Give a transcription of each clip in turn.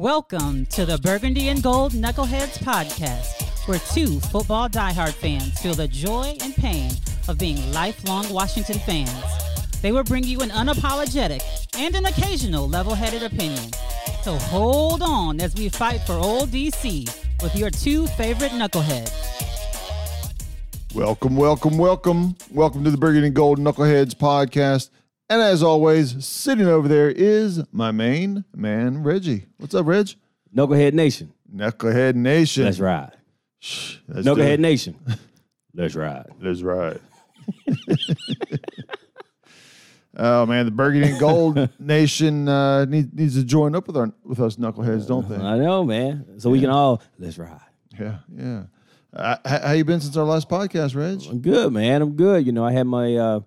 Welcome to the Burgundy and Gold Knuckleheads podcast, where two football diehard fans feel the joy and pain of being lifelong Washington fans. They will bring you an unapologetic and an occasional level headed opinion. So hold on as we fight for old DC with your two favorite knuckleheads. Welcome, welcome, welcome. Welcome to the Burgundy and Gold Knuckleheads podcast. And as always, sitting over there is my main man, Reggie. What's up, Reg? Knucklehead Nation. Knucklehead Nation. Let's ride. Shh, let's do Knucklehead it. Nation. Let's ride. That's right. oh man, the Burgundy and Gold Nation uh, need, needs to join up with our with us knuckleheads, don't they? I know, man. So we can all let's ride. Yeah, yeah. Uh, h- how you been since our last podcast, Reg? I'm good, man. I'm good. You know, I had my uh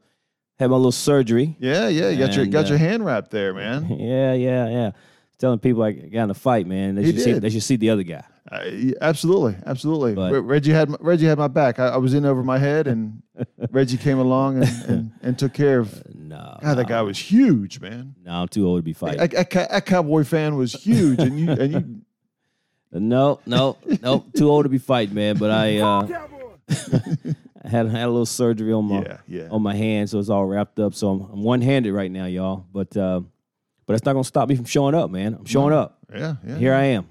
had my little surgery. Yeah, yeah. You got your got uh, your hand wrapped there, man. Yeah, yeah, yeah. Telling people I got in a fight, man. They He should see they should see the other guy. Uh, absolutely, absolutely. But- Re- Reggie had my, Reggie had my back. I, I was in over my head, and Reggie came along and, and, and took care of. No. God, that guy was huge, man. No, I'm too old to be fighting. That, that, that cowboy fan was huge, and you and you. no, no, no, too old to be fighting, man. But I uh I had had a little surgery on my Yeah, yeah. on my hand, so it's all wrapped up. So I'm, I'm one handed right now, y'all. But uh, but it's not gonna stop me from showing up, man. I'm showing up. Yeah, yeah. Here I am.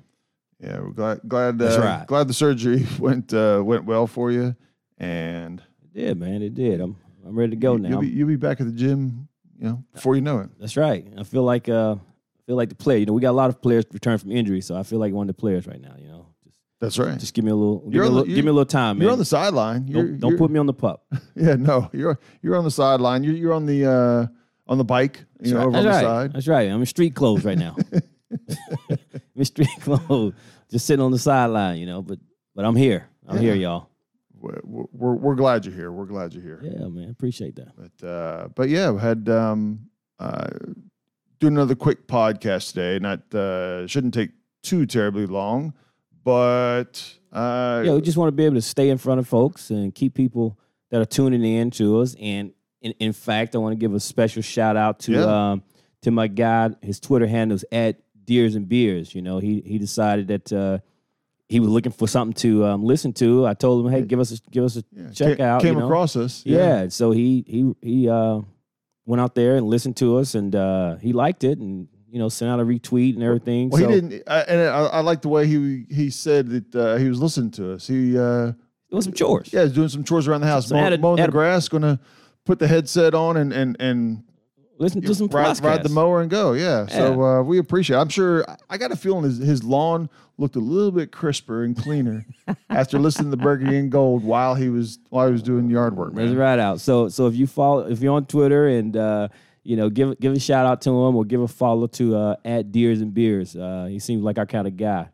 Yeah, we're glad glad uh, right. glad the surgery went uh, went well for you, and It did, man. It did. I'm I'm ready to go now. you'll be you'll be back at the gym, you know, before you know it. That's right. I feel like uh I feel like the player. You know, we got a lot of players return from injury, so I feel like one of the players right now. You know, That's right. just give me a little, give, me a on the- little give me a little time, man. You're on the sideline. Don't don't put me on the pup. Yeah, no, you're you're on the sideline. You're you're on the uh, on the bike. You know, over That's on the right. side. That's right. I'm in street clothes right now. I'm in street clothes, just sitting on the sideline. You know, but but I'm here. I'm here, y'all. We're, we're we're glad you're here. We're glad you're here. Yeah, man. Appreciate that. But uh, but yeah, we had um, uh, do another quick podcast today. Not uh, shouldn't take too terribly long, but uh, Yeah, we just want to be able to stay in front of folks and keep people that are tuning in to us. And in, in fact, I want to give a special shout out to Yeah. um, to my guy. His Twitter handle is at Deers and Beers. You know, he he decided that uh, he was looking for something to um, listen to. I told him, hey, give us a, give us a yeah, check ca- out. Came you know? across us. Yeah. So he he he uh, went out there and listened to us, and uh, he liked it, and you know, sent out a retweet and everything. Well, so, he didn't, I, and I, I like the way he he said that uh, he was listening to us. He uh, Doing some chores. yeah, doing some chores around the house, So mow, add a- mowing add the grass. Going to put the headset on and and and Listen to some ride, ride the mower and go. Yeah. So uh, we appreciate. it. I'm sure. I got a feeling his, his lawn looked a little bit crisper and cleaner after listening to Burgundy and Gold while he was while he was doing yard work. That's right out. So so if you follow if you're on Twitter and uh, you know give give a shout out to him or give a follow to uh, at Deers and Beers. Uh, he seems like our kind of guy.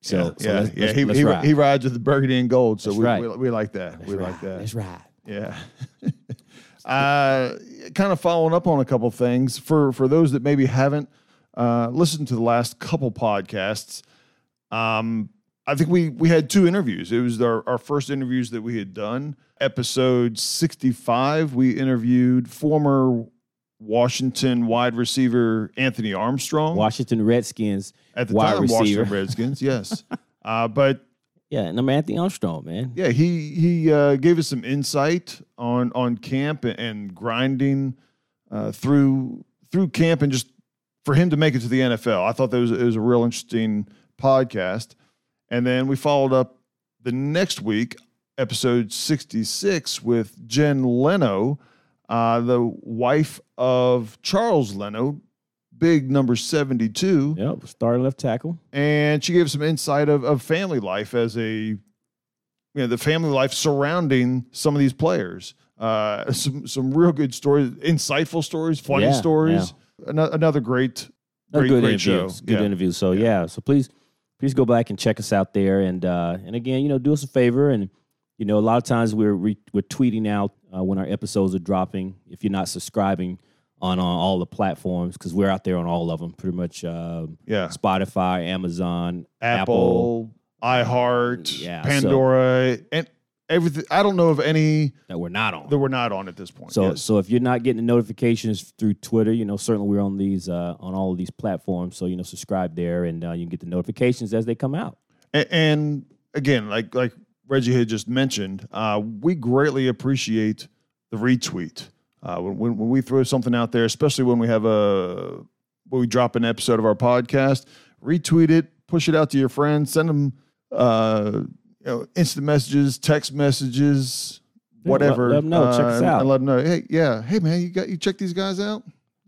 So yeah, so yeah, let's, yeah. let's- he let's he, ride. he rides with the Burgundy and Gold, so we, right. we we like that. we like Right. that. That's right. Yeah. uh, kind of following up on a couple things for for those that maybe haven't uh, listened to the last couple podcasts. Um, I think we we had two interviews. It was our, our first interviews that we had done. Episode sixty five, we interviewed former Washington wide receiver Anthony Armstrong Washington Redskins. at the time receiver. Washington Redskins. Yes, uh, but Yeah, and I'm Anthony Armstrong, man. yeah, he he uh, gave us some insight on on camp and grinding uh, through through camp and just for him to make it to the NFL. I thought that was it was a real interesting podcast. And then we followed up the next week, episode sixty six, with Jen Leno, uh, the wife of Charles Leno, big number seventy two Yep, starting left tackle. and she gave some insight of, of family life as a you know the family life surrounding some of these players uh some some real good stories insightful stories funny Yeah, stories Ano- another great A great good great show. Good yeah. interview. So yeah. so please please go back and check us out there. And uh, and again, you know, do us a favor and you know, a lot of times we're re- we're tweeting out uh, when our episodes are dropping. If you're not subscribing on, on all the platforms, because we're out there on all of them, pretty much. Uh, yeah Spotify, Amazon, Apple. apple, iheart Yeah, so- pandora and everything. I don't know of any that we're not on. that we're not on at this point. So, Yes. so if you're not getting the notifications through Twitter, you know certainly we're on these uh, on all of these platforms. So you know subscribe there, and uh, you can get the notifications as they come out. A- and again, like like Reggie had just mentioned, uh, we greatly appreciate the retweet uh, when, when we throw something out there, especially when we have a when we drop an episode of our podcast. Retweet it, push it out to your friends, send them uh, you know instant messages, text messages, Yeah, whatever. let- let 'em know. Check uh, us out. And let them know, hey, yeah, hey man, you got you check these guys out.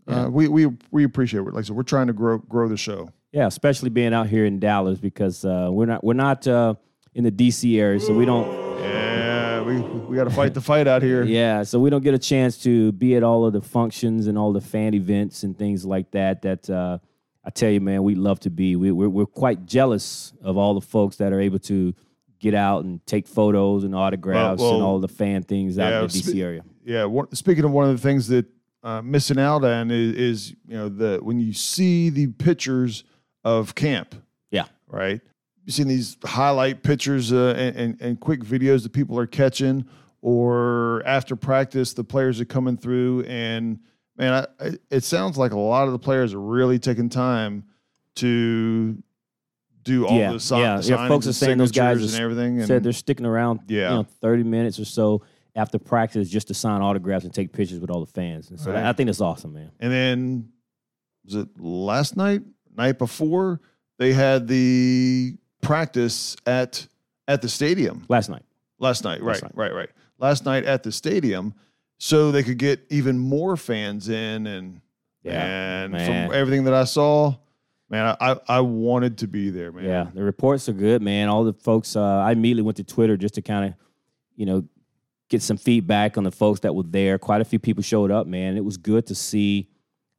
Yeah. Uh, we we we appreciate it. Like I said, we're trying to grow grow the show. Yeah, especially being out here in Dallas because uh, we're not we're not uh, in the DC area, so we don't. Yeah, we we got to fight the fight out here. Yeah, so we don't get a chance to be at all of the functions and all the fan events and things like that. That uh, I tell you, man, we love to be. We, we're we're quite jealous of all the folks that are able to get out and take photos and autographs and well, all the fan things out yeah, in the DC spe- area. Yeah. One, speaking of one of the things that uh, missing out on is, is you know the when you see the pictures of camp, Yeah, right? You seen these highlight pictures uh, and, and and quick videos that people are catching, or after practice the players are coming through and man, I, it sounds like a lot of the players are really taking time to do all Yeah, the sign, yeah, yeah, folks are saying those guys and everything. And, said they're sticking around, Yeah. you know, thirty minutes or so after practice just to sign autographs and take pictures with all the fans. And so Right. I think that's awesome, man. And then was it last night, night before, they had the practice at at the stadium Last night. last night. Last right, night. right, right. Last night at the stadium, so they could get even more fans in. And Yeah, and man. from everything that I saw, man, I I wanted to be there, man. Yeah, the reports are good, man. All the folks, uh, I immediately went to Twitter just to kind of, you know, get some feedback on the folks that were there. Quite a few people showed up, man. It was good to see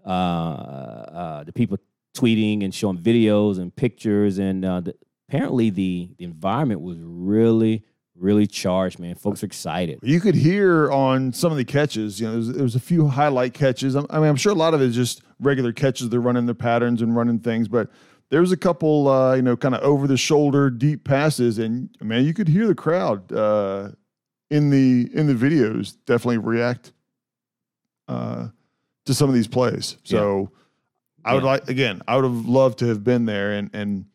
uh, uh, the people tweeting and showing videos and pictures. And uh, the, apparently, the, the environment was really, really charged, man. Folks are excited. You could hear on some of the catches, you know, there was, there was a few highlight catches. I mean, I'm sure a lot of it is just regular catches. They're running their patterns and running things, but there was a couple, uh, you know, kind of over the shoulder deep passes, and man, you could hear the crowd uh, in the in the videos definitely react uh, to some of these plays. So I would Yeah. like again, I would have loved to have been there and and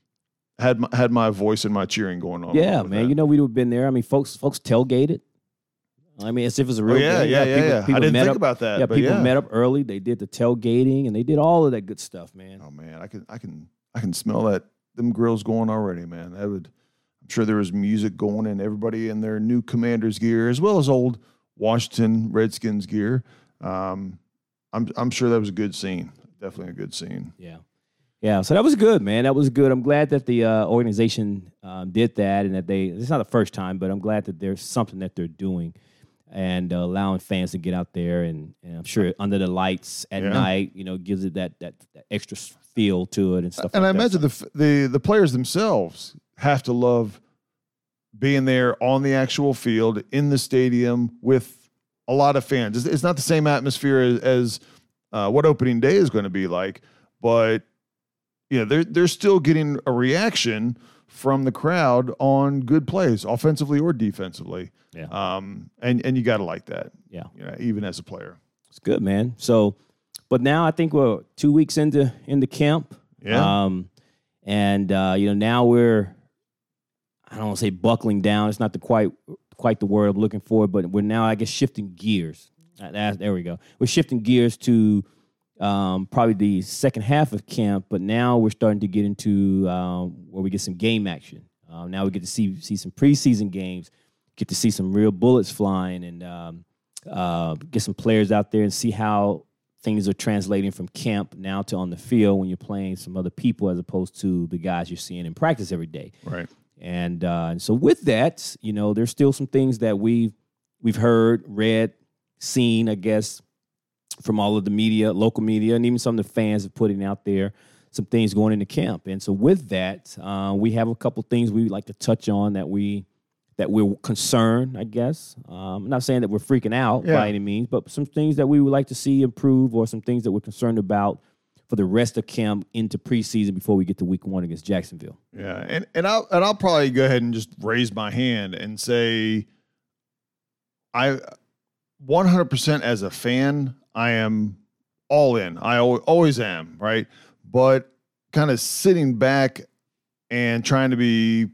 had my, had my voice and my cheering going on. Yeah, man. that. You know, we'd have been there. I mean, folks, folks tailgated. I mean, as if it was a Oh, real yeah, game. yeah, yeah, people- yeah. I didn't met think up- about that. Yeah, people yeah. met up early. They did the tailgating and they did all of that good stuff, man. Oh man, I can I can I can smell that them grills going already, man. That would I'm sure there was music going and everybody in their new commander's gear as well as old Washington Redskins gear. Um, I'm I'm sure that was a good scene. Definitely a good scene. Yeah. Yeah, so that was good, man. That was good. I'm glad that the uh, organization um, did that and that they, it's not the first time, but I'm glad that there's something that they're doing and uh, allowing fans to get out there. And, and I'm sure under the lights at Yeah. night, you know, gives it that, that, that extra feel to it and stuff and I like that. imagine the the the players themselves have to love being there on the actual field in the stadium with a lot of fans. It's, it's not the same atmosphere as, as uh, what opening day is going to be like, but you know they're they're still getting a reaction from the crowd on good plays, offensively or defensively. Yeah. Um, and and you got to like that. Yeah. You know, even as a player. It's good, man. So, but now I think we're two weeks into into camp. Yeah. Um, and uh, you know now we're I don't want to say buckling down. It's not the quite quite the word I'm looking for, but we're now I guess shifting gears. That- there we go. We're shifting gears to um, probably the second half of camp, but now we're starting to get into um, where we get some game action. Um, now we get to see see some preseason games, get to see some real bullets flying, and um, uh, get some players out there and see how things are translating from camp now to on the field when you're playing some other people as opposed to the guys you're seeing in practice every day. Right. And, uh, and so with that, you know, there's still some things that we've we've heard, read, seen, I guess, from all of the media, local media, and even some of the fans are putting out there some things going into camp. And so with that, uh, we have a couple things we would like to touch on that we that we're concerned, I guess. Um, I'm not saying that we're freaking out Yeah. by any means, but some things that we would like to see improve or some things that we're concerned about for the rest of camp into preseason before we get to week one against Jacksonville. Yeah, and and I'll and I'll probably go ahead and just raise my hand and say I 100% as a fan, I am all in. I always am, right? But kind of sitting back and trying to be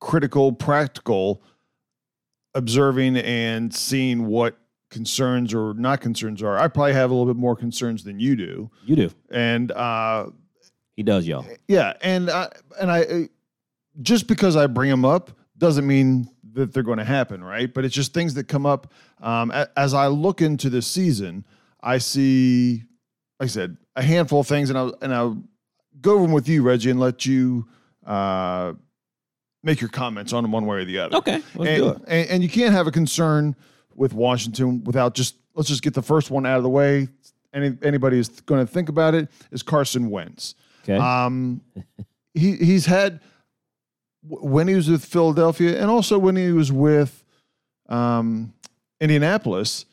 critical, practical, observing and seeing what concerns or not concerns are. I probably have a little bit more concerns than you do. You do. And uh He does, y'all. yeah, and I and I just because I bring them up doesn't mean that they're going to happen, right? But it's just things that come up um, as I look into this season. I see, like I said, a handful of things, and I and I'll go over them with you, Reggie, and let you uh, make your comments on them one way or the other. Okay, let's and, do it. And, and you can't have a concern with Washington without just let's just get the first one out of the way. Any anybody is going to think about it is Carson Wentz. Okay. Um, he he's had w- when he was with Philadelphia and also when he was with um, Indianapolis.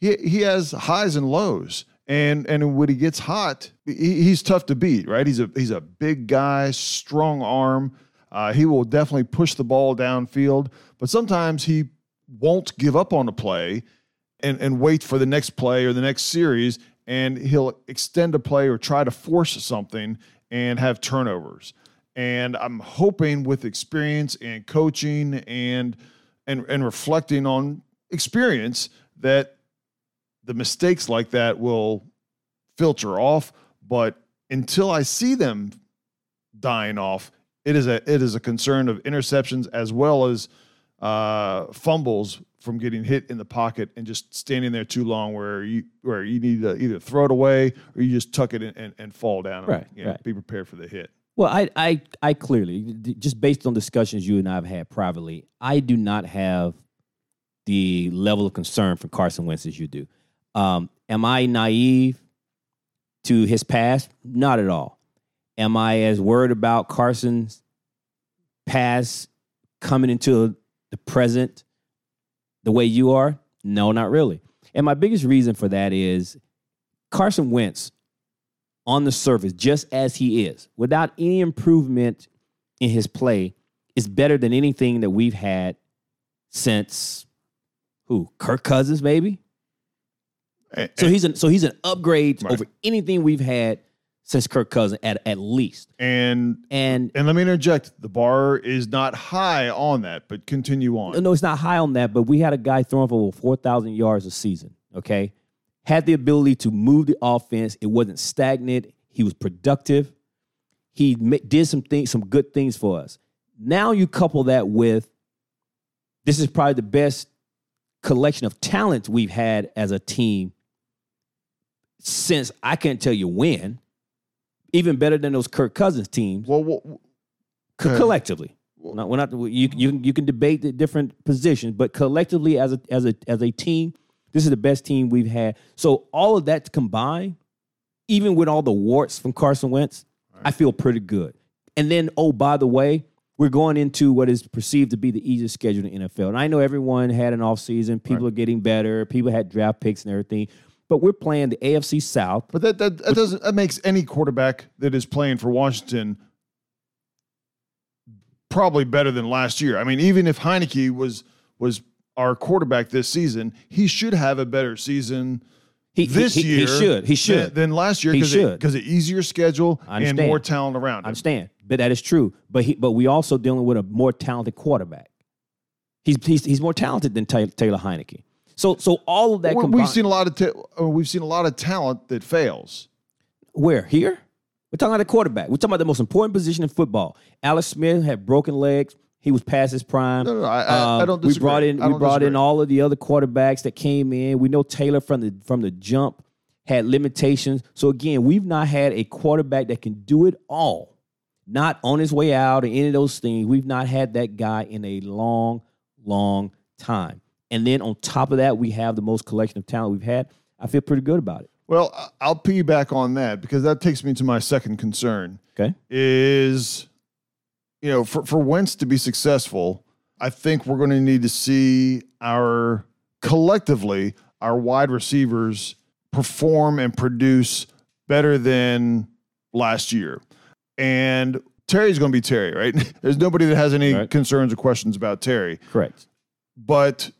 He he has highs and lows, and and when he gets hot, he, he's tough to beat. Right? He's a he's a big guy, strong arm. Uh, he will definitely push the ball downfield, but sometimes he won't give up on a play and, and wait for the next play or the next series, and he'll extend a play or try to force something and have turnovers. And I'm hoping with experience and coaching and and and reflecting on experience that the mistakes like that will filter off. But until I see them dying off, it is a it is a concern of interceptions as well as uh, fumbles from getting hit in the pocket and just standing there too long where you where you need to either throw it away or you just tuck it in and, and fall down. Right, You know, right. Be prepared for the hit. Well, I, I, I clearly, just based on discussions you and I have had privately, I do not have the level of concern for Carson Wentz as you do. Um, am I naive to his past? Not at all. Am I as worried about Carson's past coming into the present the way you are? No, not really. And my biggest reason for that is Carson Wentz on the surface, just as he is, without any improvement in his play, is better than anything that we've had since who? Kirk Cousins, maybe. A- So eh. he's an so he's an upgrade Right. over anything we've had since Kirk Cousins at at least. and And and let me interject: the bar is not high on that, but continue on. no, it's not high on that, but we had a guy throwing for four thousand yards a season. Okay, had the ability to move the offense. It wasn't stagnant. He was productive. He did some things, some good things for us. Now you couple that with this is probably the best collection of talent we've had as a team since I can't tell you when. Even better than those Kirk Cousins teams Well, well, co- Okay. collectively. Not, we're not, you, you, you can debate the different positions, but collectively as a, as, a, as a team, this is the best team we've had. So all of that combined, even with all the warts from Carson Wentz, I feel pretty good. And then, oh, by the way, we're going into what is perceived to be the easiest schedule in the NFL. And I know everyone had an offseason. People are getting better. People had draft picks and everything. But we're playing the AFC South. but that, that that doesn't that makes any quarterback that is playing for Washington probably better than last year. I mean, even if Heinicke was was our quarterback this season, he should have a better season He, this he, year. he should. He should. than, than last year He because should. because of easier schedule and more talent around I understand, but that is true. But he, but we also dealing with a more talented quarterback. He's he's, he's more talented than Taylor, Taylor Heinicke. So so all of that We- combined. we've seen a lot of ta- uh, we've seen a lot of talent that fails. where here? We're talking about the quarterback. We're talking about the most important position in football. Alex Smith had broken legs. He was past his prime. No, no, no, I- I- I um, don't We brought in we brought in all of the other quarterbacks that came in. We know Taylor from the from the jump had limitations. So again, we've not had a quarterback that can do it all. Not on his way out or any of those things. We've not had that guy in a long, long time. And then on top of that, we have the most collection of talent we've had. I feel pretty good about it. Well, I'll piggyback on that because that takes me to my second concern. Okay. is you know for for Wentz to be successful, I think we're going to need to see our collectively our wide receivers perform and produce better than last year. And Terry's going to be Terry, right? There's nobody that has any Right. concerns or questions about Terry. Correct. But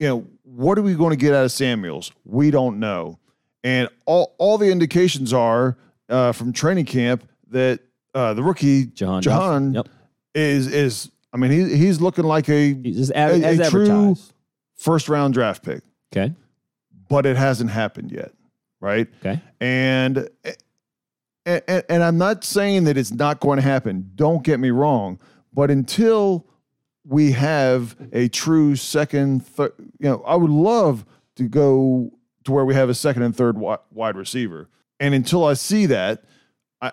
you know, what are we going to get out of Samuels? We don't know. And all, all the indications are uh, from training camp that uh, the rookie Jahan Jahan Yep. is is I mean he, he's looking like a He's A- as, a true- first round draft pick, Okay. but it hasn't happened yet, right? Okay. And and, and I'm not saying that it's not going to happen. Don't get me wrong, but until we have a true second, third, you know, I would love to go to where we have a second and third wi- wide receiver. And until I see that,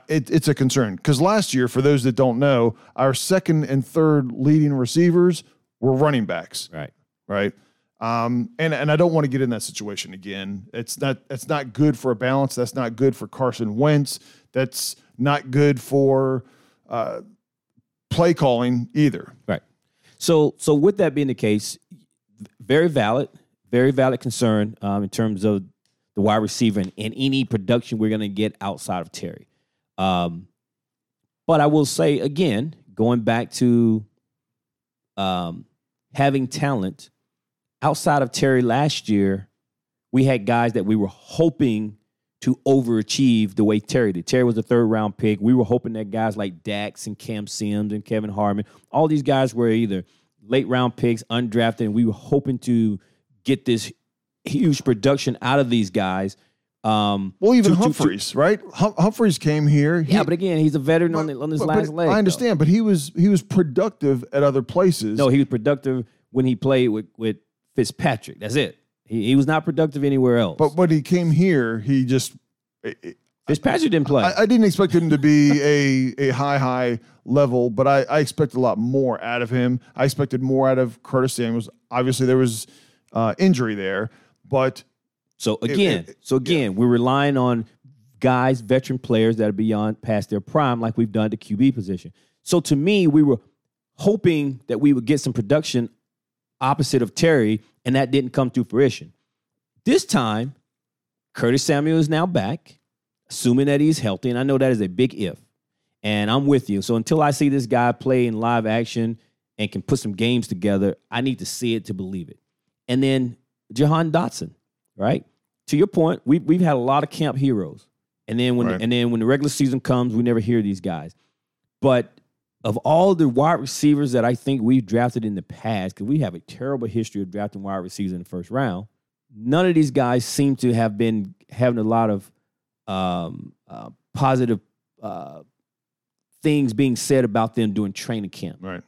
it, it's a concern. Because last year, for those that don't know, our second and third leading receivers were running backs Right. right? Um, and and I don't want to get in that situation again. It's not that's not good for a balance. That's not good for Carson Wentz. That's not good for uh, play calling either. Right. So, so with that being the case, very valid, very valid concern um, in terms of the wide receiver and, and any production we're going to get outside of Terry. Um, but I will say again, going back to um, having talent outside of Terry last year, we had guys that we were hoping to overachieve the way Terry did. Terry was a third round pick. We were hoping that guys like Dax and Cam Sims and Kelvin Harmon, all these guys were either late round picks, undrafted, and we were hoping to get this huge production out of these guys. Um, Well, even to- to- to- Humphries, right? Hum- Humphries came here. He- yeah, but again, he's a veteran on, the, on his but- last but leg. I though. understand, but he was he was productive at other places. No, he was productive when he played with, with Fitzpatrick. That's it. He, he was not productive anywhere else. but when he came here, he just. Fitzpatrick didn't play. I, I didn't expect him to be a, a high, high level, but I, I expected a lot more out of him. I expected more out of Curtis Samuels. Obviously, there was uh, injury there, but So again, it- so again, we're relying on guys, veteran players that are beyond past their prime, like we've done at the QB position. So to me, we were hoping that we would get some production opposite of Terry, and that didn't come to fruition. This time, Curtis Samuel is now back, assuming that he's healthy, and I know that is a big if. And I'm with you. So until I see this guy play in live action and can put some games together, I need to see it to believe it. And then Jahan Dotson, right? To your point, we we've had a lot of camp heroes, and then when Right. and then when the regular season comes, we never hear these guys. But of all the wide receivers that I think we've drafted in the past, because we have a terrible history of drafting wide receivers in the first round, none of these guys seem to have been having a lot of um, uh, positive uh, things being said about them during training camp. right,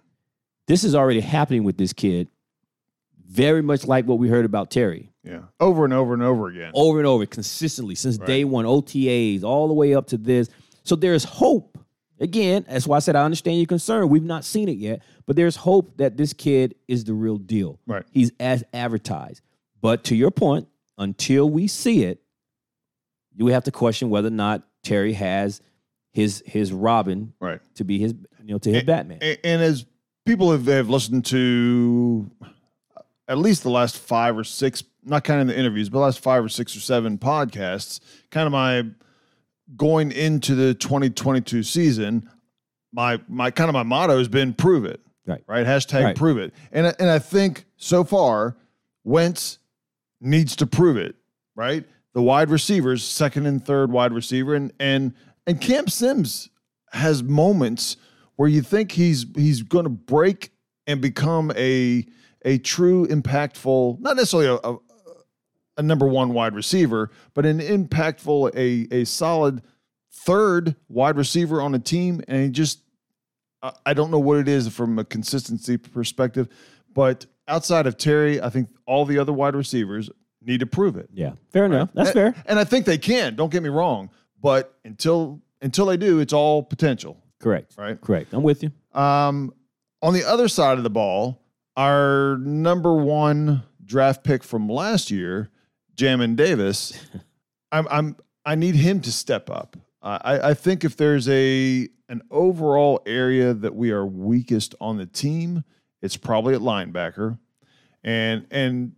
This is already happening with this kid, very much like what we heard about Terry yeah, over and over and over again. over and over consistently since Right. day one, OTAs, all the way up to this. So there's hope. Again, that's why I said I understand your concern. We've not seen it yet, but there's hope that this kid is the real deal. Right. He's as advertised. But to your point, until we see it, you have to question whether or not Terry has his his Robin Right. to be his you know to his Batman. A- And as people have, have listened to at least the last five or six, not counting the interviews, but last five or six or seven podcasts, kind of my going into the 2022 season, my my kind of my motto has been prove it. Right. Right. Hashtag Right. prove it. And I- and I think so far, Wentz needs to prove it. Right. The wide receivers, second and third wide receiver, and and and Cam Sims has moments where you think he's he's going to break and become a a true impactful, not necessarily a, a, a number one wide receiver, but an impactful, a a solid third wide receiver on a team, and he just I- I don't know what it is from a consistency perspective, but outside of Terry, I think all the other wide receivers need to prove it. Yeah. Fair enough. That's And- fair. And I think they can. Don't get me wrong, but until until they do, it's all potential, Correct. right? Correct. I'm with you. Um, on the other side of the ball, our number one draft pick from last year, Jamin Davis, I'm, I'm I need him to step up. I, I think if there's a an overall area that we are weakest on the team, it's probably at linebacker, and and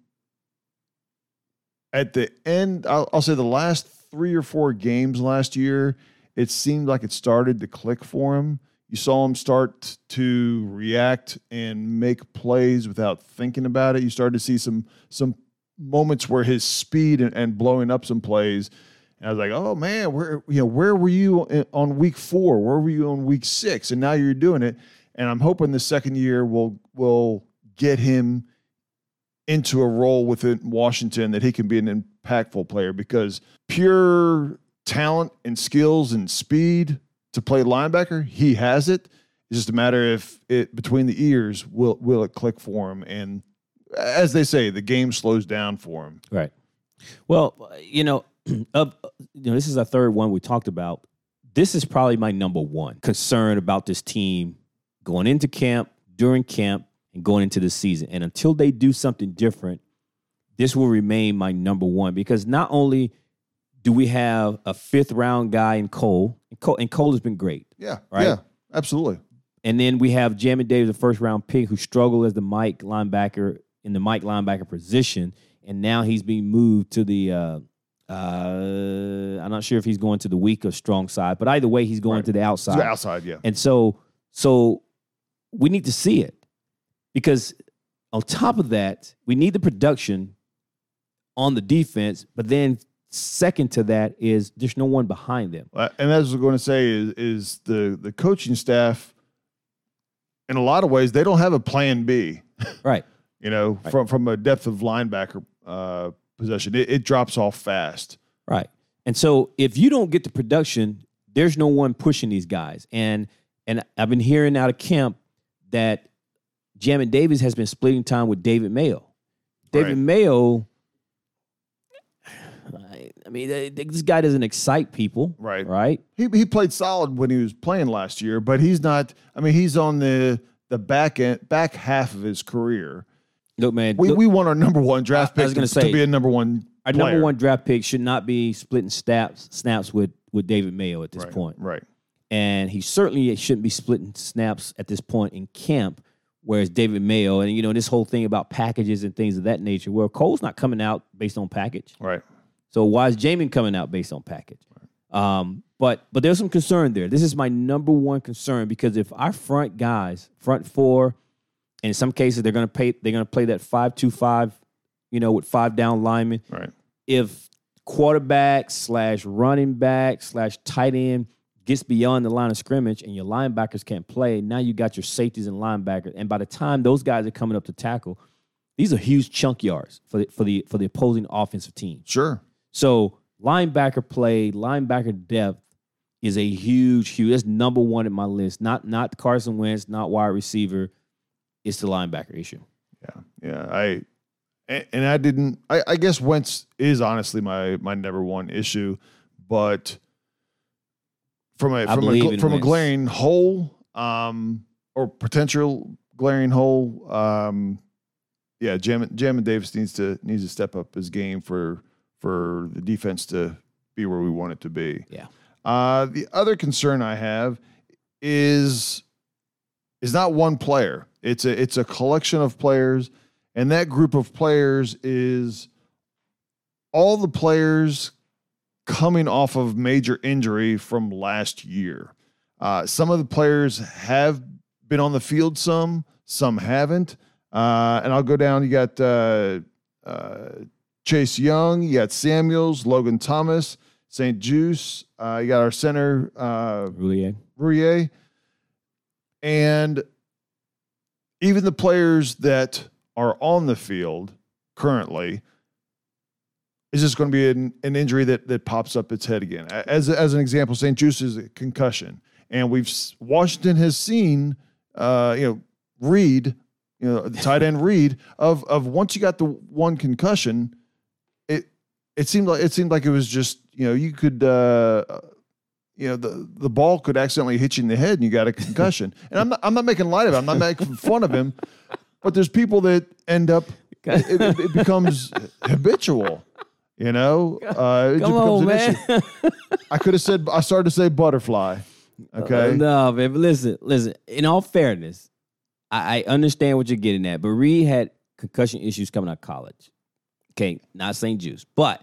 at the end, I'll, I'll say the last three or four games last year, it seemed like it started to click for him. You saw him start to react and make plays without thinking about it. You started to see some some moments where his speed and, and blowing up some plays. And I was like, oh man, where you know where were you on week four? Where were you on week six? And now you're doing it. And I'm hoping the second year will will get him into a role within Washington that he can be an impactful player because pure talent and skills and speed to play linebacker, he has it. It's just a matter if it between the ears will will it click for him and as they say, the game slows down for him. Right. Well, you know, of you know, this is our third one we talked about. This is probably my number one concern about this team going into camp, during camp, and going into the season. And until they do something different, this will remain my number one because not only do we have a fifth round guy in Cole, and Cole, and Cole has been great. Yeah. Right. Yeah. Absolutely. And then we have Jamin Davis, the first round pick, who struggled as the Mike linebacker in the Mike linebacker position, and now he's being moved to the. Uh, uh, I'm not sure if he's going to the weak or strong side, but either way, he's going Right. to the outside. outside, yeah. And so, so we need to see it because on top of that, we need the production on the defense. But then, second to that is there's no one behind them. And as I was going to say is is the the coaching staff in a lot of ways they don't have a plan B. Right. You know, Right. from from a depth of linebacker uh, possession, it, it drops off fast. Right. And so if you don't get the production, there's no one pushing these guys. And and I've been hearing out of camp that Jamin Davis has been splitting time with David Mayo. David Right. Mayo, I, I mean, this guy doesn't excite people. Right. Right. He he played solid when he was playing last year, but he's not. I mean, he's on the the back end back half of his career. Look, man, We look, we want our number one draft I- I pick was gonna to, to be a number one. our player. number one draft pick should not be splitting snaps snaps with with David Mayo at this right, point. Right. and he certainly shouldn't be splitting snaps at this point in camp. Whereas David Mayo and you know this whole thing about packages and things of that nature, where Cole's not coming out based on package. Right. So why is Jamin coming out based on package? Um, but but there's some concern there. This is my number one concern because if our front guys, front four, and in some cases they're gonna pay they're gonna play that five two five, you know, with five down linemen Right. if quarterback slash running back slash tight end gets beyond the line of scrimmage and your linebackers can't play, now you got your safeties and linebackers. And by the time those guys are coming up to tackle, these are huge chunk yards for the for the for the opposing offensive team. Sure. So linebacker play, linebacker depth is a huge, huge. That's number one in my list. Not not Carson Wentz, not wide receiver. It's the linebacker issue. Yeah, yeah. I and, and I didn't. I, I guess Wentz is honestly my my number one issue, but from a I from a believe gl- in from a glaring hole, um, or potential glaring hole, um, yeah. Jam Jamin Davis needs to needs to step up his game for for the defense to be where we want it to be. Yeah. Uh, the other concern I have is is not one player. It's a it's a collection of players, and that group of players is all the players coming off of major injury from last year. Uh, some of the players have been on the field, some some haven't. Uh, and I'll go down. You got uh, uh, Chase Young, you got Samuels, Logan Thomas, St-Juste. Uh, you got our center uh, Roullier. Roullier, and even the players that are on the field currently is just going to be an, an injury that that pops up its head again. As as an example, St-Juste is a concussion, and we've Washington has seen, uh, you know, Reed, you know, the tight end Reed of of once you got the one concussion, it seemed like it seemed like it was just you know you could. Uh, you know the the ball could accidentally hit you in the head and you got a concussion. and I'm not I'm not making light of it. I'm not making fun of him. But there's people that end up it, it, it becomes habitual. You know, uh, it Come just becomes on, an man. issue. I could have said I started to say butterfly. Okay, Uh, no, man. But listen, listen. In all fairness, I, I understand what you're getting at. But Reed had concussion issues coming out of college. Okay, not St-Juste. But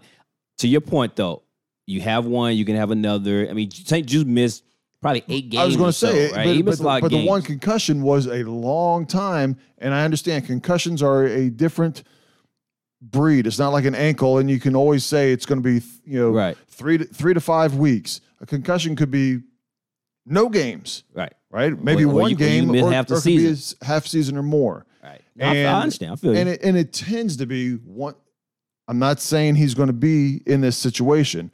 to your point, though, you have one, you can have another. I mean, St-Juste missed probably eight games. I was going to say, so, right? but, he but a lot but the one concussion was a long time, and I understand concussions are a different breed. It's not like an ankle, and you can always say it's going to be you know Right. three to three to five weeks. A concussion could be no games, right, right? Maybe or one or you game, or, half the or it could be a season. half season or more. right. No, I, understand. I feel you. And it, and it tends to be one. I'm not saying he's going to be in this situation,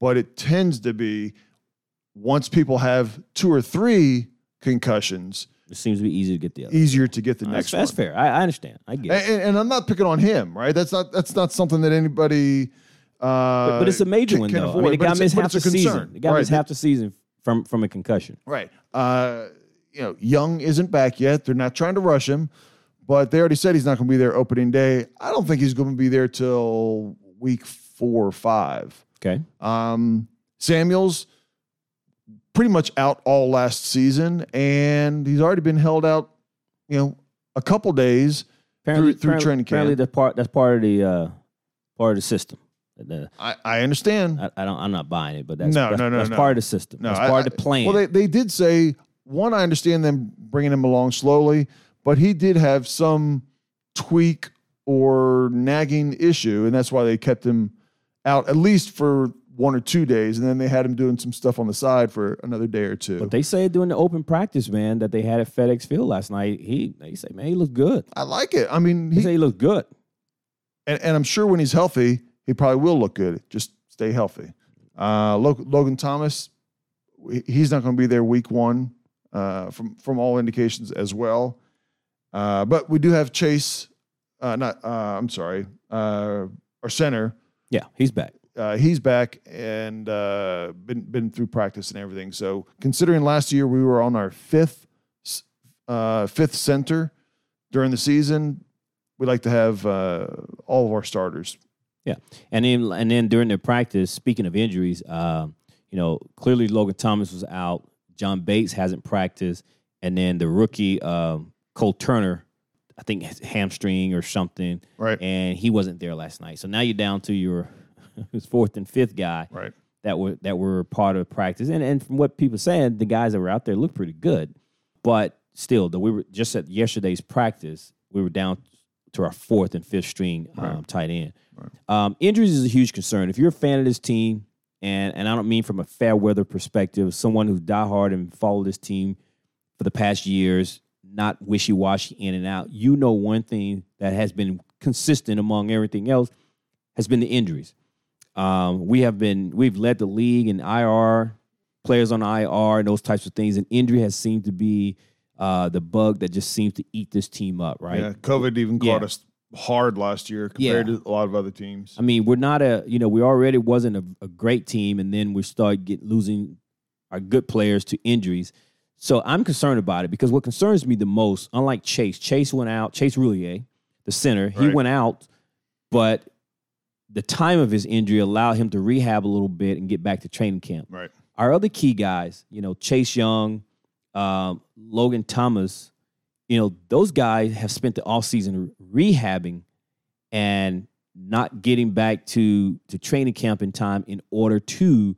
but it tends to be once people have two or three concussions, it seems to be easier to get the other. easier to get the next that's, that's fair. I, I understand. I get it. And, and I'm not picking on him, right? That's not that's not something that anybody. Uh, But, but it's a major can- one though. I avoid, mean, the guy missed half the season. The guy Right. missed half the season from from a concussion. Right. Uh, you know, Young isn't back yet. They're not trying to rush him, but they already said he's not going to be there opening day. I don't think he's going to be there till week four or five. Okay. Um, Samuels pretty much out all last season, and he's already been held out. You know, a couple days. Apparently, through apparently, training apparently camp. that's part that's part of the uh, part of the system. The- I, I understand. I, I don't. I'm not buying it, but that's No, that's, no, no, that's no. part of the system. No, that's I- part of the plan. Well, they, they did say one. I understand them bringing him along slowly, but he did have some tweak or nagging issue, and that's why they kept him out at least for one or two days, and then they had him doing some stuff on the side for another day or two. but they say during the open practice, man, that they had at FedEx Field last night. He they say, man, he looked good. I like it. I mean, He, he, say he looked good. and, and I'm sure when he's healthy, he probably will look good. Just stay healthy. Uh, Logan Thomas, he's not going to be there week one uh, from from all indications as well. Uh, but we do have Chase. Uh, not uh, I'm sorry, uh, our center. Yeah, he's back. Uh, he's back and uh, been been through practice and everything. So considering last year we were on our fifth uh, fifth center during the season, we like to have uh, all of our starters Yeah, And then and then during the practice, speaking of injuries, um, you know, clearly Logan Thomas was out. John Bates hasn't practiced, and then the rookie um, Cole Turner, I think hamstring or something, Right. and he wasn't there last night. So now you're down to your his fourth and fifth guy Right. that were that were part of practice. And and from what people saying, the guys that were out there looked pretty good. But still, though we were just at yesterday's practice, we were down to our fourth and fifth string um, Right. tight end. Right. Um, injuries is a huge concern. If you're a fan of this team, and and I don't mean from a fair weather perspective, someone who's diehard and followed this team for the past years, not wishy washy in and out. You know one thing that has been consistent among everything else has been the injuries. Um, we have been we've led the league in IR players on IR and those types of things, and injury has seemed to be uh, the bug that just seems to eat this team up. Right? Yeah. COVID even Yeah. caught us hard last year compared Yeah. to a lot of other teams. I mean, we're not a you know we already wasn't a, a great team, and then we start get losing our good players to injuries. So I'm concerned about it because what concerns me the most, unlike Chase, Chase went out. Chase Roullier, the center, he went out, but the time of his injury allowed him to rehab a little bit and get back to training camp. Right. Our other key guys, you know, Chase Young, um, Logan Thomas, you know, those guys have spent the offseason rehabbing and not getting back to to training camp in time in order to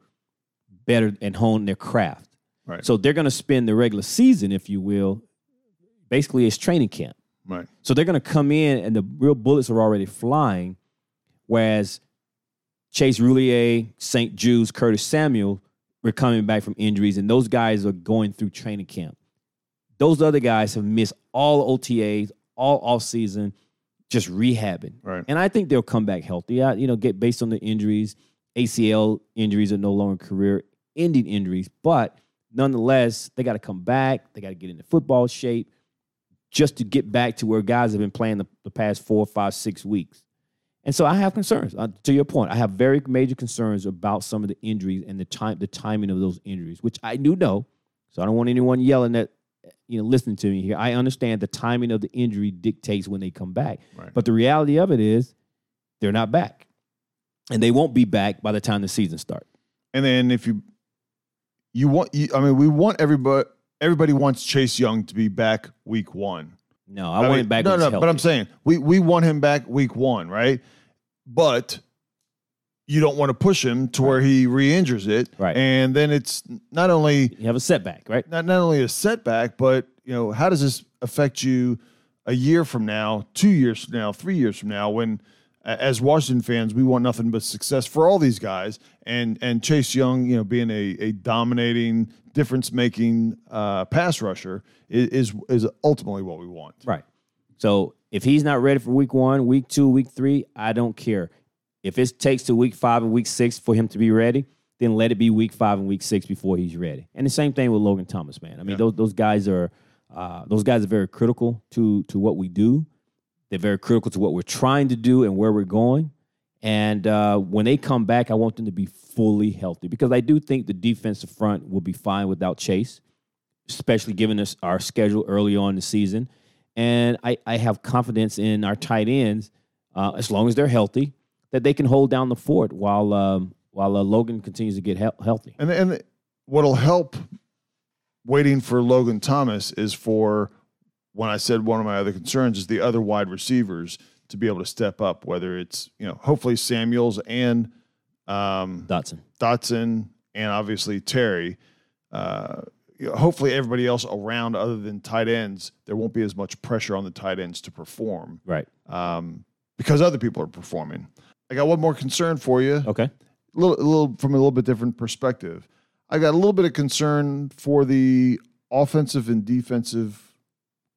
better and hone their craft. Right. So they're going to spend the regular season, if you will, basically it's training camp. Right. So they're going to come in and the real bullets are already flying, whereas Chase Roullier, St. Jude's, Curtis Samuel were coming back from injuries, and those guys are going through training camp. Those other guys have missed all OTAs, all off season, just rehabbing. Right. And I think they'll come back healthy. I, you know, get based on the injuries, ACL injuries are no longer career ending injuries, but nonetheless, they got to come back. They got to get into football shape just to get back to where guys have been playing the, the past four, five, six weeks. And so I have concerns. Uh, to your point, I have very major concerns about some of the injuries and the time, the timing of those injuries, which I do know. So I don't want anyone yelling at, you know, listening to me here. I understand the timing of the injury dictates when they come back. Right. But the reality of it is, they're not back, and they won't be back by the time the season starts. And then if you you want, you, I mean, we want everybody. Everybody wants Chase Young to be back week one. No, I, want mean, him back. No, no, he's but I'm saying we we want him back week one, right? But you don't want to push him to where he re-injures it, Right. And then it's not only You have a setback, right? not not only a setback, but you know, how does this affect you a year from now, two years from now, three years from now, when as Washington fans, we want nothing but success for all these guys, and and Chase Young, you know, being a, a dominating, difference making uh, pass rusher is, is is ultimately what we want. Right. So if he's not ready for week one, week two, week three, I don't care. If it takes to week five and week six for him to be ready, then let it be week five and week six before he's ready. And the same thing with Logan Thomas, man. I mean, those those guys are uh, those guys are very critical to to what we do. They're very critical to what we're trying to do and where we're going. And uh, when they come back, I want them to be fully healthy because I do think the defensive front will be fine without Chase, especially given us our schedule early on in the season. And I, I have confidence in our tight ends, uh, as long as they're healthy, that they can hold down the fort while um, while uh, Logan continues to get he- healthy. And and what'll help waiting for Logan Thomas is for when I said one of my other concerns is the other wide receivers to be able to step up, whether it's you know hopefully Samuels and um, Dotson. Dotson and obviously Terry. Uh, you know, hopefully everybody else around other than tight ends, there won't be as much pressure on the tight ends to perform Right. um, because other people are performing. I got one more concern for you Okay. a little, a little from a little bit different perspective. I got a little bit of concern for the offensive and defensive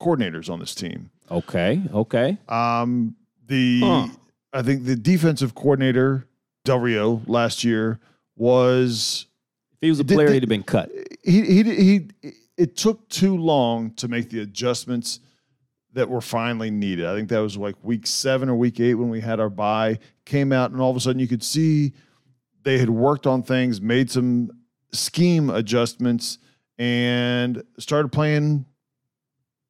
coordinators on this team. Okay. Okay. Um, the Huh. I think the defensive coordinator Del Rio last year was If he was a player, did- he'd have been cut. he he he. It took too long to make the adjustments that were finally needed. I think that was like week seven or week eight when we had our bye Came out and all of a sudden you could see they had worked on things, made some scheme adjustments, and started playing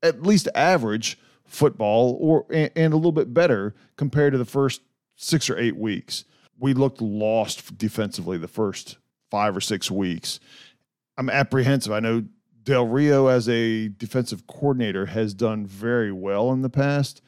at least average football or and, and a little bit better compared to the first six or eight weeks. We looked lost defensively the first five or six weeks. I'm apprehensive. I know Del Rio, as a defensive coordinator, has done very well in the past.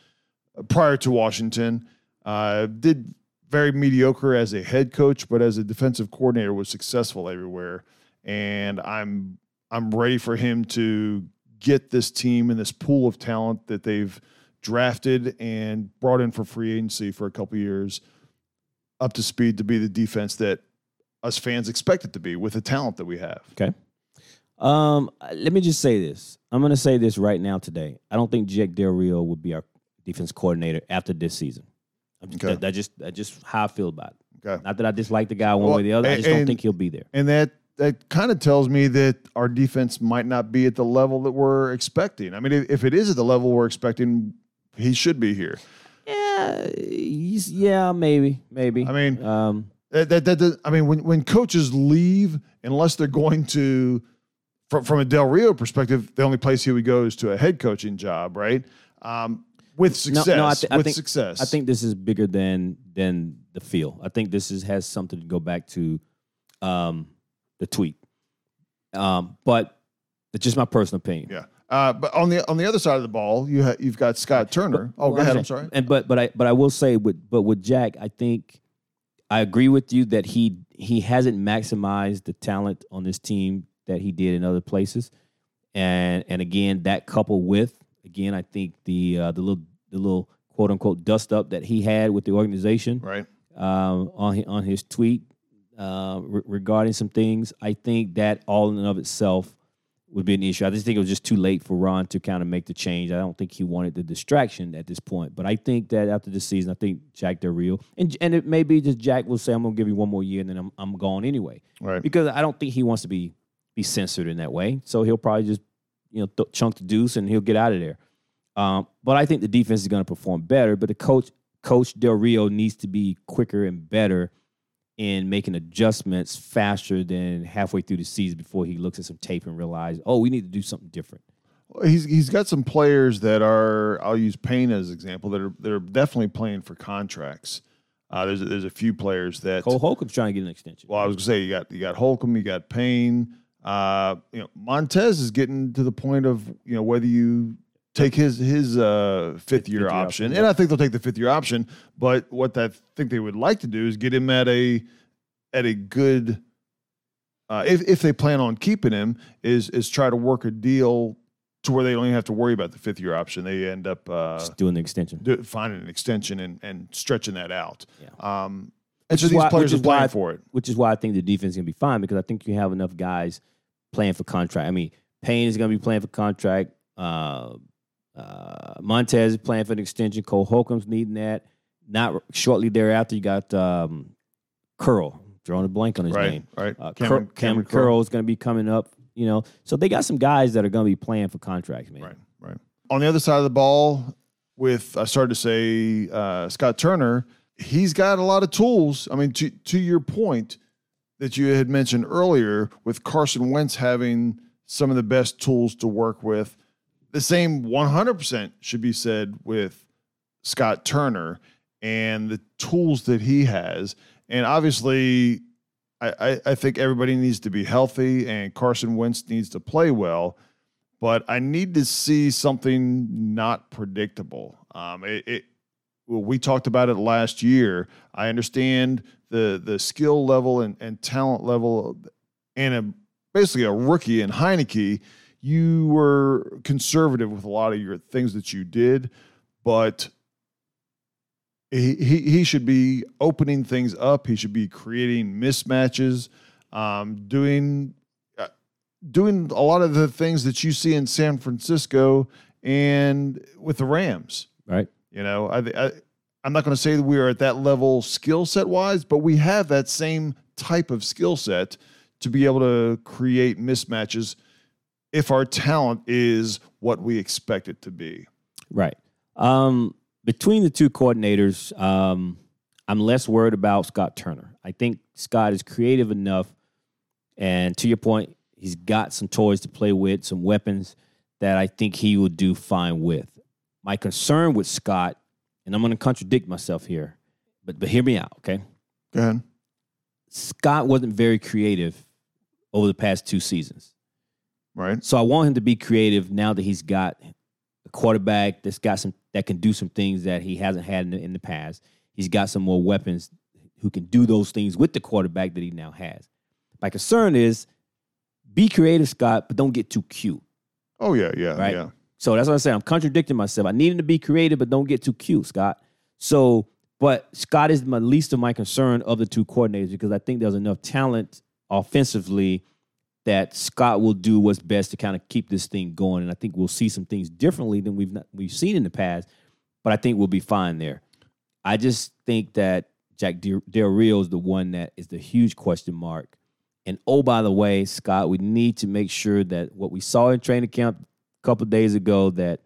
Uh, Prior to Washington, uh, did very mediocre as a head coach, but as a defensive coordinator, was successful everywhere. And I'm I'm ready for him to get this team and this pool of talent that they've drafted and brought in for free agency for a couple years up to speed to be the defense that us fans expect it to be with the talent that we have. Okay. Um, let me just say this. I'm going to say this right now today. I don't think Jack Del Rio would be our defense coordinator after this season. I'm just, Okay. that, that just that just how I feel about it. Okay. Not that I dislike the guy one Well, way or the other. I just don't think he'll be there. And that that kind of tells me that our defense might not be at the level that we're expecting. I mean, if, it is at the level we're expecting, he should be here. Yeah, he's, yeah, maybe, maybe. I mean, um, That, that, that, I mean, when, when coaches leave, unless they're going to, from, from a Del Rio perspective, the only place he would go is to a head coaching job, right? Um, with success, no, I thi- I with think- success. I think this is bigger than than the feel. I think this is has something to go back to um, the tweet. Um, but it's just my personal opinion. yeah. Uh, but on the on the other side of the ball, you ha- you've got Scott Turner. oh, go ahead. I'm I'm sorry. And but but I but I will say with but with Jack, I think I agree with you that he he hasn't maximized the talent on this team that he did in other places. And and again, that coupled with again, I think the uh, the little the little quote unquote dust up that he had with the organization Right. um, on his, on his tweet uh, re- regarding some things. I think that all in and of itself would be an issue. I just think it was just too late for Ron to kind of make the change. I don't think he wanted the distraction at this point. But I think that after this season, I think Jack Del Rio and and it may be just Jack will say, "I'm going to give you one more year, and then I'm I'm gone anyway." Right. Because I don't think he wants to be be censored in that way. So he'll probably just you know th- chunk the deuce and he'll get out of there. Um, but I think the defense is going to perform better. But the coach, Coach Del Rio, needs to be quicker and better in making adjustments faster than halfway through the season before he looks at some tape and realizes, oh, we need to do something different. He's he's got some players that are. I'll use Payne as an example that are that are definitely playing for contracts. Uh, there's there's a few players that. Cole Holcomb's trying to get an extension. Well, I was gonna say you got you got Holcomb, you got Payne. Uh, you know, Montez is getting to the point of you know whether you take his his uh, fifth year year option, option, and I think they'll take the fifth year option. But what I think they would like to do is get him at a at a good. Uh, if if they plan on keeping him, is is try to work a deal to where they don't even have to worry about the fifth year option. They end up uh, Just doing the extension. do, finding an extension and and stretching that out. Yeah. Um, and so these why- players are playing I- for it. which is why I think the defense is going to be fine because I think you have enough guys playing for contract. I mean, Payne is going to be playing for contract. Uh, uh, Montez is playing for an extension. Cole Holcomb's needing that. Not shortly thereafter, you got um, Curl. Drawing a blank on his Right, name. right. Uh, Cameron- Cameron, Cameron Curl is going to be coming up. You know, so they got some guys that are going to be playing for contracts, man. Right, right. On the other side of the ball, with I started to say uh, Scott Turner, he's got a lot of tools. I mean, to to your point that you had mentioned earlier, with Carson Wentz having some of the best tools to work with, the same 100% should be said with Scott Turner and the tools that he has. And obviously, I, I, think everybody needs to be healthy, and Carson Wentz needs to play well but I need to see something not predictable. Um, it, it well, we talked about it last year. I understand the the skill level and, and talent level, and a, basically a rookie in Heinicke. You were conservative with a lot of your things that you did, but he he, he should be opening things up. He should be creating mismatches, um, doing doing a lot of the things that you see in San Francisco and with the Rams. Right. You know, I, I I'm not going to say that we are at that level skill set wise, but we have that same type of skill set to be able to create mismatches if our talent is what we expect it to be. Right. Um, between the two coordinators, um, I'm less worried about Scott Turner. I think Scott is creative enough, and to your point, he's got some toys to play with, some weapons that I think he will do fine with. My concern with Scott, and I'm going to contradict myself here, but but hear me out, okay? Go ahead. Scott wasn't very creative over the past two seasons. Right. So I want him to be creative now that he's got a quarterback that's got some that can do some things that he hasn't had in the, in the past. He's got some more weapons who can do those things with the quarterback that he now has. My concern is be creative, Scott, but don't get too cute. Oh yeah, yeah, Right. yeah. So that's what I say. I'm contradicting myself. I need him to be creative, but don't get too cute, Scott. So, but Scott is my least of my concern of the two coordinators because I think there's enough talent offensively that Scott will do what's best to kind of keep this thing going. And I think we'll see some things differently than we've not, we've seen in the past. But I think we'll be fine there. I just think that Jack Del Rio is the one that is the huge question mark. And oh, by the way, Scott, we need to make sure that what we saw in training camp a couple days ago that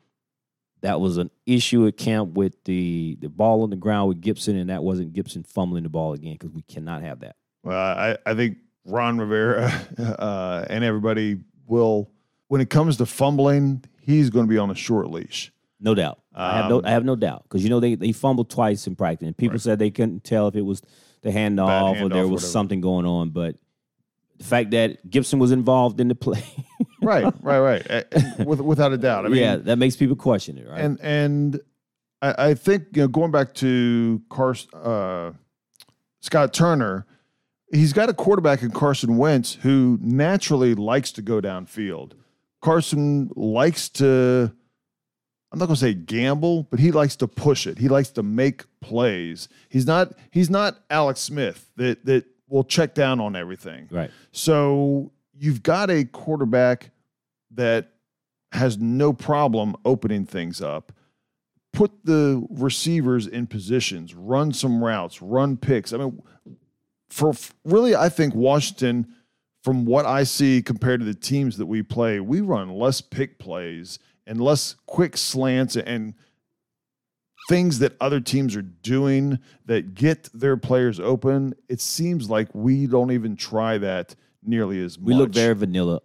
that was an issue at camp with the the ball on the ground with Gibson, and that wasn't Gibson fumbling the ball again because we cannot have that. Well, I, I think Ron Rivera uh, and everybody will, when it comes to fumbling, he's going to be on a short leash. No doubt. I have no Um, I have no doubt because you know they they fumbled twice in practice, and people Right. said they couldn't tell if it was the handoff, or there was something going on, but. The fact that Gibson was involved in the play, Right, right, right. With, without a doubt. I mean, yeah, that makes people question it, right? and and I, I think you know going back to Carson, uh, Scott Turner, he's got a quarterback in Carson Wentz who naturally likes to go downfield. Carson likes to. I'm not going to say gamble, but he likes to push it. He likes to make plays. He's not. He's not Alex Smith that that will check down on everything. right. So you've got a quarterback that has no problem opening things up. Put the receivers in positions, run some routes, run picks. I mean, for really, I think Washington, from what I see compared to the teams that we play, we run less pick plays and less quick slants and things that other teams are doing that get their players open. It seems like we don't even try that nearly as much. We look very vanilla.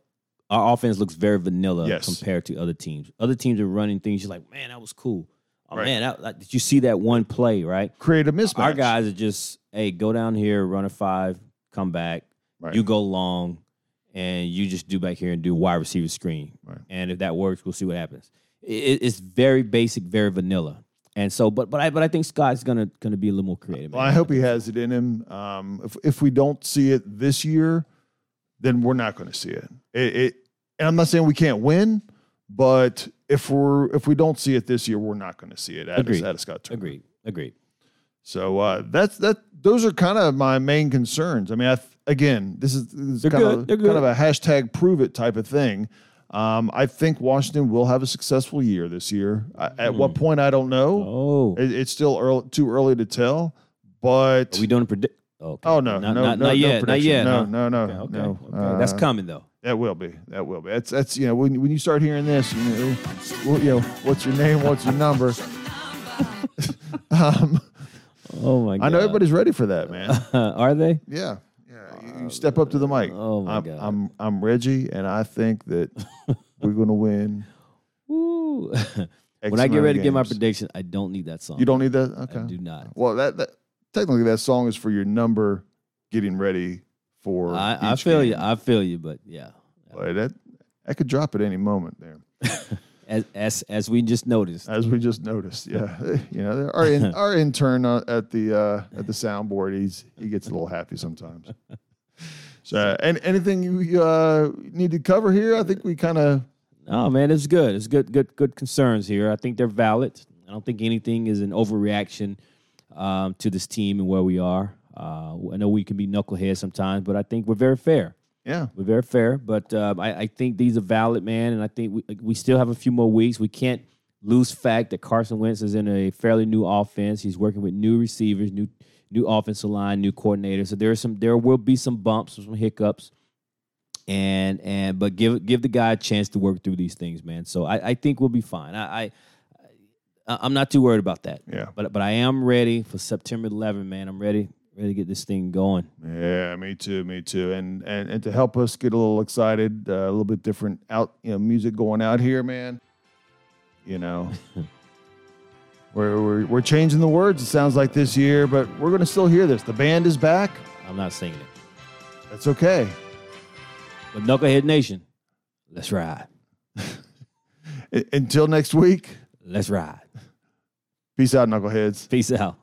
Our offense looks very vanilla Yes. compared to other teams. Other teams are running things. You're like, man, that was cool. Oh Right. man, that, that- did you see that one play? Right. create a mismatch. Our guys are just, hey, go down here, run a five, come back. Right. You go long, and you just do back here and do wide receiver screen. Right. And if that works, we'll see what happens. it, it's very basic, very vanilla. And so, but but I but I think Scott's gonna gonna be a little more creative. Well, I hope he has it in him. Um, if if we don't see it this year, then we're not going to see it. It, it. And I'm not saying we can't win, but if we're if we don't see it this year, we're not going to see it at, Agreed. at a Scott Turner. Agreed. Agreed. So uh, that's that. Those are kind of my main concerns. I mean, I again, this is, this is kind of kind of a hashtag prove it type of thing. Um, I think Washington will have a successful year this year. I, at what point I don't know. Oh, It, it's still early, too early to tell. But are we doing a predict? Okay. oh no, not, no, not, no, not no yet. Not yet. No, huh? no, no, Okay. Okay. no. okay. That's Uh, coming though. That will be. That will be. That's that's you know when when you start hearing this, you know, well, you know what's your name, what's your number. um, Oh my god. I know everybody's ready for that, man. Are they? Yeah, yeah. You, you step up to the mic. Oh, my I'm, God. I'm I'm Reggie, and I think that we're gonna win. Woo. When I get ready to get my prediction, I don't need that song. You don't need that. I Okay. do not. Well, that, that technically that song is for your number, getting ready for. I, I feel game. you. I feel you. But yeah, But that I could drop at any moment there, as as as we just noticed. as we just noticed. Yeah, you know, our in, our intern uh, at the uh, at the soundboard, he's he gets a little happy sometimes. So, and anything you uh, need to cover here? I think we kind of Oh man, it's good. It's good. Good. Good concerns here. I think they're valid. I don't think anything is an overreaction um, to this team and where we are. Uh, I know we can be knuckleheads sometimes, but I think we're very fair. yeah. We're very fair, but um, I, I think these are valid, man. And I think we, we still have a few more weeks. We can't lose fact that Carson Wentz is in a fairly new offense. He's working with new receivers, new new offensive line, new coordinator. So there are some there will be some bumps, some hiccups, and and but give give the guy a chance to work through these things, man. So I, I think we'll be fine. I, I I'm not too worried about that. Yeah. But but I am ready for September 11, man. I'm ready ready to get this thing going. Yeah, me too, me too. And and and to help us get a little excited, uh, a little bit different out, you know, music going out here, man. You know, we're, we're we're changing the words. It sounds like this year, but we're gonna still hear this. The band is back. I'm not singing it. That's okay. But Knucklehead Nation, let's ride. Until next week. Let's ride. Peace out, knuckleheads. Peace out.